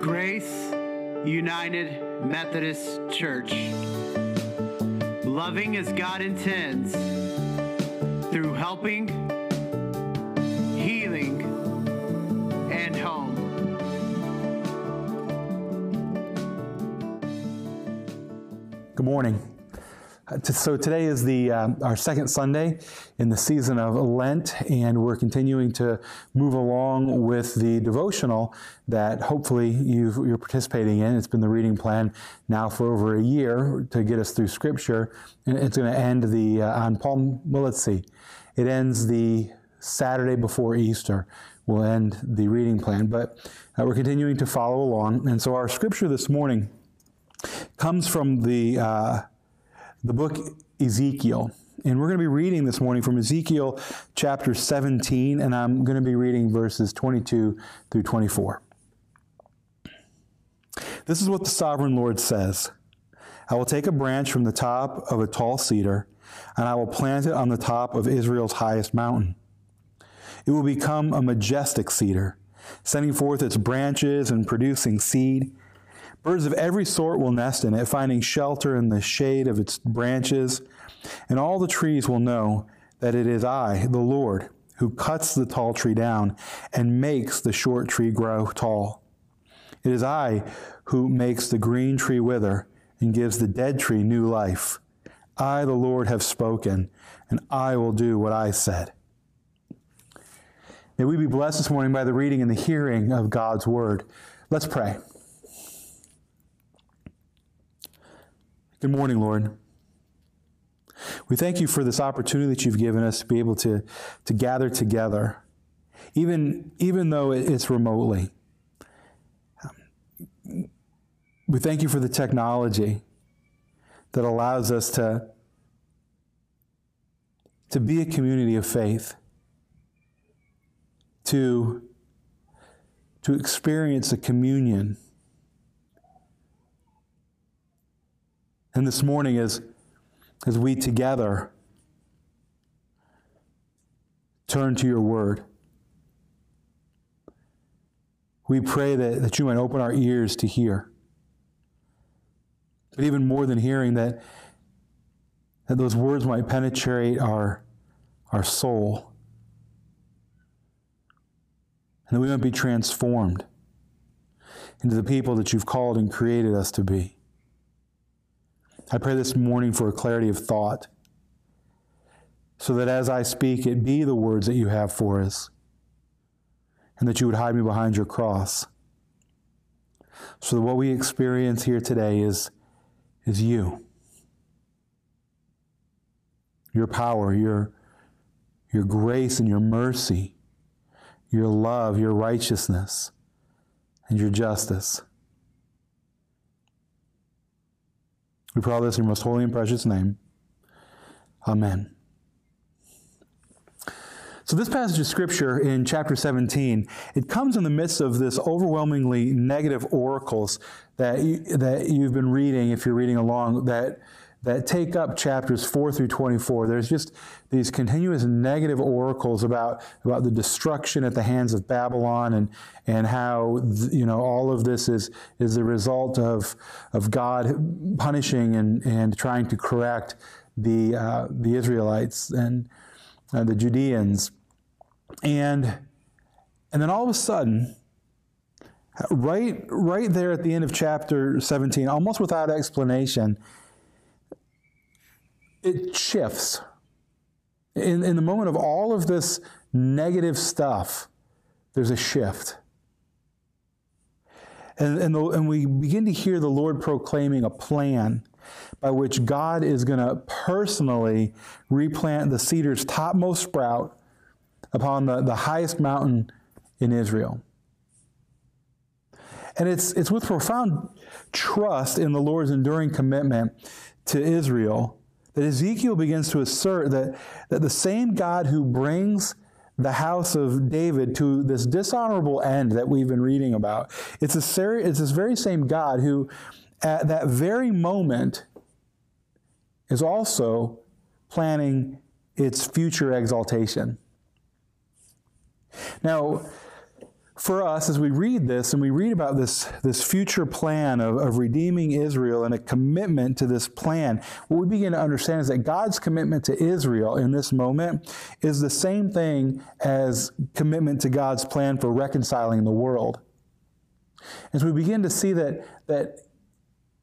Grace United Methodist Church. Loving as God intends through helping, healing, and home. Good morning. Uh, So today is the uh, our second Sunday in the season of Lent, and we're continuing to move along with the devotional that hopefully you've, you're participating in. It's been the reading plan now for over a year to get us through Scripture, and it's going to end the uh, on Palm. Well, let's see, it ends the Saturday before Easter. We'll end the reading plan, but uh, we're continuing to follow along, and so our Scripture this morning comes from the uh, the book Ezekiel. And we're going to be reading this morning from Ezekiel chapter 17, and I'm going to be reading verses 22 through 24. This is what the sovereign Lord says I will take a branch from the top of a tall cedar, and I will plant it on the top of Israel's highest mountain. It will become a majestic cedar, sending forth its branches and producing seed. Birds of every sort will nest in it, finding shelter in the shade of its branches, and all the trees will know that it is I, the Lord, who cuts the tall tree down and makes the short tree grow tall. It is I who makes the green tree wither and gives the dead tree new life. I, the Lord, have spoken, and I will do what I said. May we be blessed this morning by the reading and the hearing of God's word. Let's pray. Good morning, Lord. We thank you for this opportunity that you've given us to be able to, to gather together, even, even though it's remotely. Um, we thank you for the technology that allows us to, to be a community of faith, to, to experience a communion And this morning, as, as we together turn to your word, we pray that, that you might open our ears to hear. But even more than hearing, that, that those words might penetrate our, our soul. And that we might be transformed into the people that you've called and created us to be. I pray this morning for a clarity of thought, so that as I speak, it be the words that you have for us, and that you would hide me behind your cross. So that what we experience here today is, is you. Your power, your, your grace and your mercy, your love, your righteousness, and your justice. We pray all this in your most holy and precious name. Amen. So, this passage of scripture in chapter 17, it comes in the midst of this overwhelmingly negative oracles that, you, that you've been reading, if you're reading along, that, that take up chapters 4 through 24. There's just these continuous negative oracles about, about the destruction at the hands of Babylon and, and how you know all of this is, is the result of, of God punishing and, and trying to correct the, uh, the Israelites and uh, the Judeans. And, and then all of a sudden, right, right there at the end of chapter 17, almost without explanation, it shifts. In, in the moment of all of this negative stuff, there's a shift. And, and, the, and we begin to hear the Lord proclaiming a plan by which God is going to personally replant the cedar's topmost sprout upon the, the highest mountain in Israel. And it's, it's with profound trust in the Lord's enduring commitment to Israel that Ezekiel begins to assert that, that the same God who brings the house of David to this dishonorable end that we've been reading about, it's, a, it's this very same God who, at that very moment, is also planning its future exaltation. Now, for us, as we read this and we read about this, this future plan of, of redeeming Israel and a commitment to this plan, what we begin to understand is that God's commitment to Israel in this moment is the same thing as commitment to God's plan for reconciling the world. As we begin to see that, that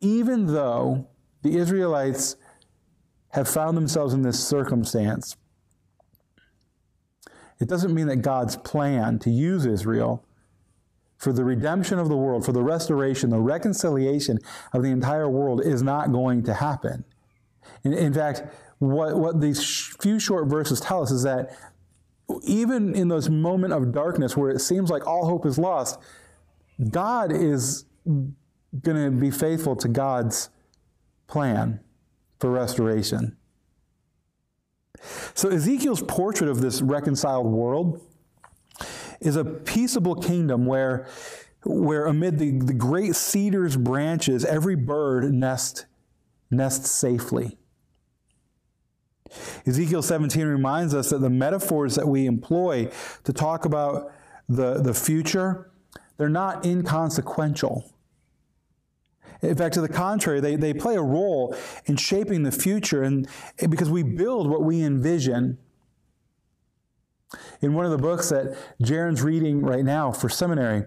even though the Israelites have found themselves in this circumstance, it doesn't mean that God's plan to use Israel for the redemption of the world, for the restoration, the reconciliation of the entire world is not going to happen. In, in fact, what, what these few short verses tell us is that even in those moment of darkness where it seems like all hope is lost, God is going to be faithful to God's plan for restoration. So Ezekiel's portrait of this reconciled world is a peaceable kingdom where, where amid the, the great cedar's branches, every bird nest, nests safely. Ezekiel 17 reminds us that the metaphors that we employ to talk about the, the future, they're not inconsequential. In fact, to the contrary, they, they play a role in shaping the future and because we build what we envision. In one of the books that Jaron's reading right now for seminary,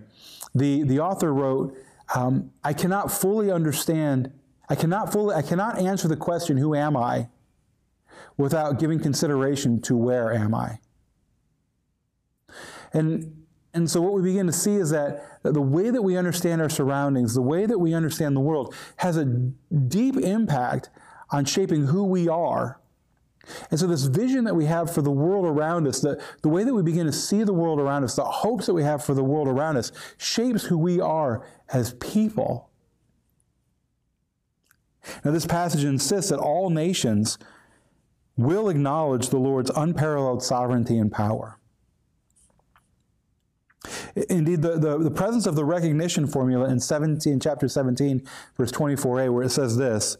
the, the author wrote, um, I cannot fully understand, I cannot fully, I cannot answer the question, who am I, without giving consideration to where am I? And and so, what we begin to see is that, the way that we understand our surroundings, the way that we understand the world, has a deep impact on shaping who we are. And so, this vision that we have for the world around us, the, the way that we begin to see the world around us, the hopes that we have for the world around us, shapes who we are as people. Now, this passage insists that all nations will acknowledge the Lord's unparalleled sovereignty and power. Indeed, the, the, the, presence of the recognition formula in 17, chapter 17, verse 24a, where it says this,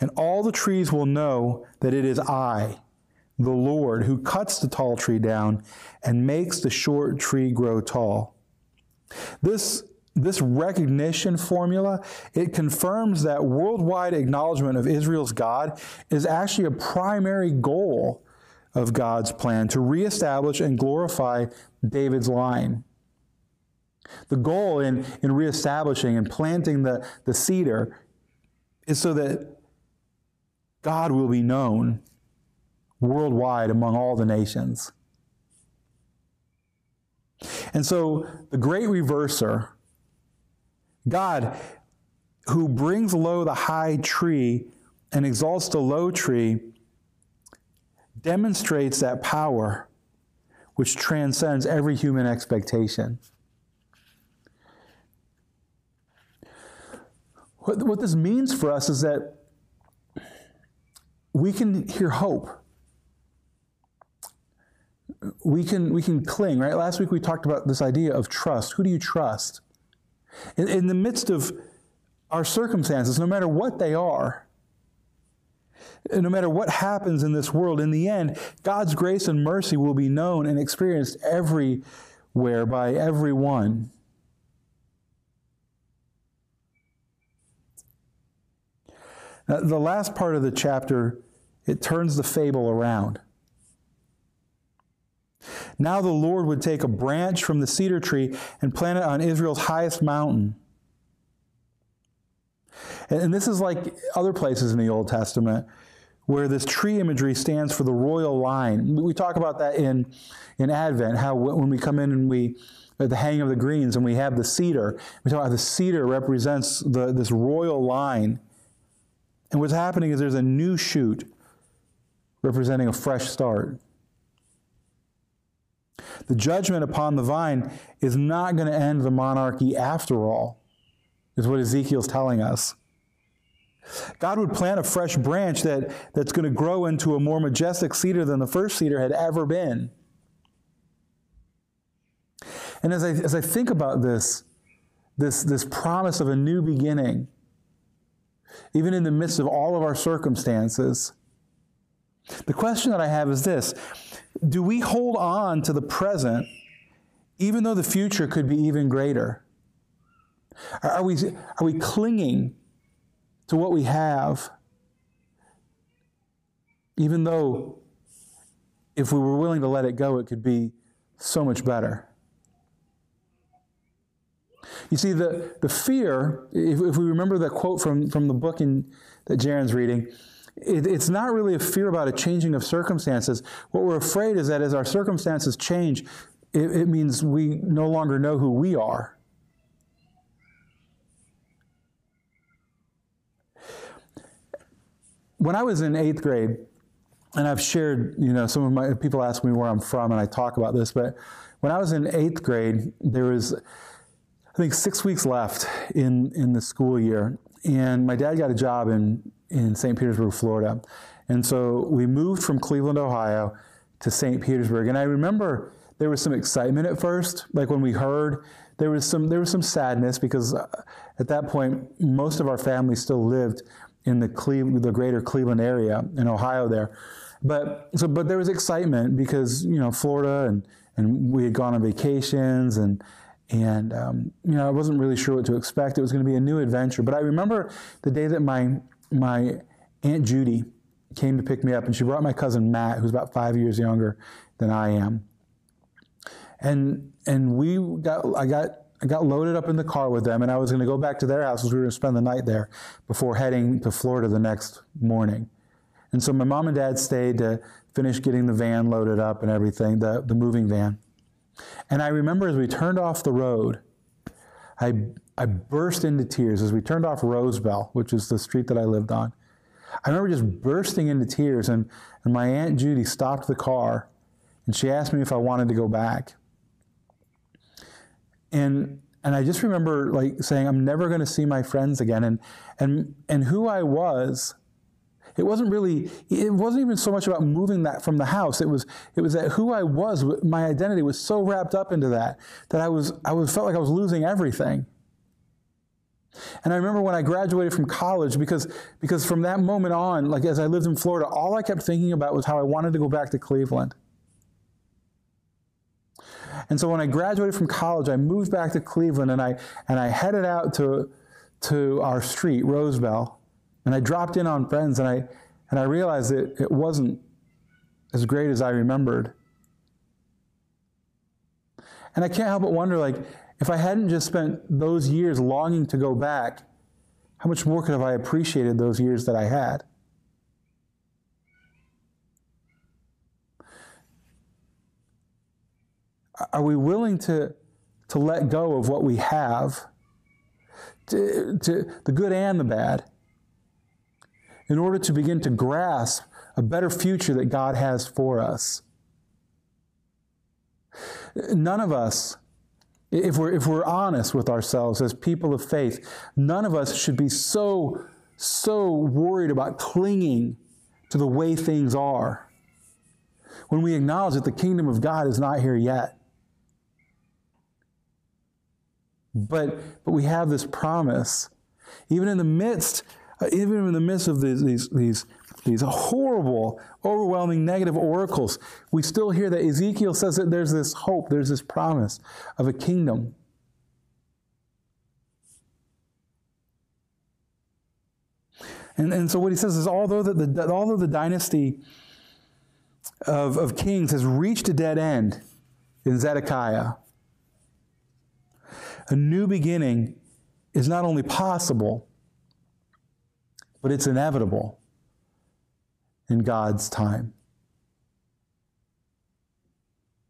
and all the trees will know that it is I, the Lord, who cuts the tall tree down and makes the short tree grow tall. This, this recognition formula, it confirms that worldwide acknowledgement of Israel's God is actually a primary goal of God's plan to reestablish and glorify David's line. The goal in, in reestablishing and planting the, the cedar is so that God will be known worldwide among all the nations. And so the great reverser, God, who brings low the high tree and exalts the low tree, demonstrates that power which transcends every human expectation. What, what this means for us is that we can hear hope. We can, we can cling, right? Last week we talked about this idea of trust. Who do you trust? In, in the midst of our circumstances, no matter what they are, no matter what happens in this world, in the end, God's grace and mercy will be known and experienced everywhere by everyone. Now, the last part of the chapter, it turns the fable around. Now the Lord would take a branch from the cedar tree and plant it on Israel's highest mountain. And, this is like other places in the Old Testament where this tree imagery stands for the royal line. We talk about that in, in Advent, how when we come in and we, at the hanging of the greens, and we have the cedar, we talk about the cedar represents the, this royal line. And what's happening is there's a new shoot representing a fresh start. The judgment upon the vine is not going to end the monarchy after all, is what Ezekiel's telling us. God would plant a fresh branch that, that's going to grow into a more majestic cedar than the first cedar had ever been. And as I, as I think about this, this, this promise of a new beginning, even in the midst of all of our circumstances, the question that I have is this Do we hold on to the present even though the future could be even greater? Are we, are we clinging to what we have, even though if we were willing to let it go, it could be so much better? You see, the, the fear, if, if we remember that quote from, from the book in, that Jaron's reading, it, it's not really a fear about a changing of circumstances. What we're afraid is that as our circumstances change, it, it means we no longer know who we are. When I was in eighth grade, and I've shared, you know, some of my people ask me where I'm from, and I talk about this, but when I was in eighth grade, there was, I think, six weeks left in, in the school year, and my dad got a job in, in St. Petersburg, Florida. And so we moved from Cleveland, Ohio to St. Petersburg. And I remember there was some excitement at first, like when we heard there was some there was some sadness because at that point most of our family still lived in the the greater Cleveland area in Ohio there. But so but there was excitement because you know Florida and and we had gone on vacations and and um, you know I wasn't really sure what to expect. It was going to be a new adventure. But I remember the day that my my aunt Judy came to pick me up, and she brought my cousin Matt, who's about five years younger than I am. And and we got I got I got loaded up in the car with them, and I was going to go back to their house because we were going to spend the night there before heading to Florida the next morning. And so my mom and dad stayed to finish getting the van loaded up and everything, the, the moving van. And I remember as we turned off the road, I, I burst into tears as we turned off Rosebell, which is the street that I lived on. I remember just bursting into tears, and, and my Aunt Judy stopped the car and she asked me if I wanted to go back. And mm-hmm. and I just remember like saying, I'm never going to see my friends again. And and and who I was, it wasn't really, it wasn't even so much about moving that from the house. It was it was that who I was, my identity was so wrapped up into that that I was I was felt like I was losing everything. And I remember when I graduated from college, because, because from that moment on, like as I lived in Florida, all I kept thinking about was how I wanted to go back to Cleveland. And so when I graduated from college, I moved back to Cleveland and I, and I headed out to, to our street, Rosebell, and I dropped in on friends and I, and I realized that it wasn't as great as I remembered. And I can't help but wonder, like, if I hadn't just spent those years longing to go back, how much more could have I appreciated those years that I had? Are we willing to, to let go of what we have, to, to the good and the bad, in order to begin to grasp a better future that God has for us? None of us if we're, if we're honest with ourselves as people of faith, none of us should be so, so worried about clinging to the way things are when we acknowledge that the kingdom of God is not here yet. But, but we have this promise, even in the midst, uh, even in the midst of these, these, these these horrible, overwhelming negative oracles, we still hear that Ezekiel says that there's this hope, there's this promise of a kingdom. And, and so what he says is although the, the, although the dynasty of, of kings has reached a dead end in Zedekiah, a new beginning is not only possible, but it's inevitable in God's time.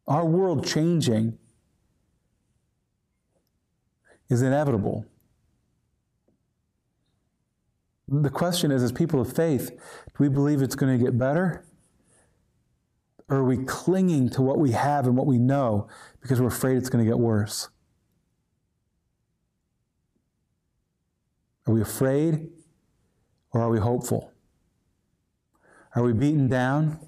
Our world changing is inevitable. The question is, as people of faith, do we believe it's going to get better? Or are we clinging to what we have and what we know because we're afraid it's going to get worse? Are we afraid or are we hopeful? Are we beaten down?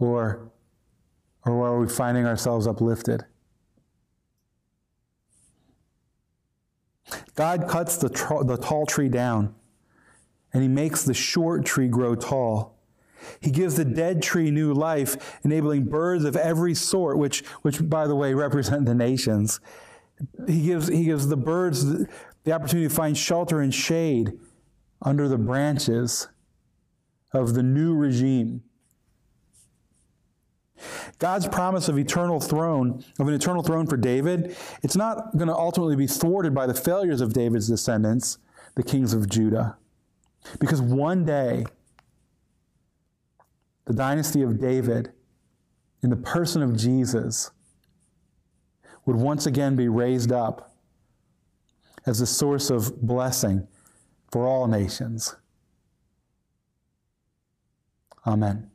Or, or are we finding ourselves uplifted? God cuts the, tr- the tall tree down and he makes the short tree grow tall. He gives the dead tree new life, enabling birds of every sort, which, which by the way, represent the nations. He gives, he gives the birds the, the opportunity to find shelter and shade under the branches of the new regime. God's promise of eternal throne, of an eternal throne for David, it's not going to ultimately be thwarted by the failures of David's descendants, the kings of Judah. Because one day, the dynasty of David, in the person of Jesus, would once again be raised up as a source of blessing for all nations. Amen.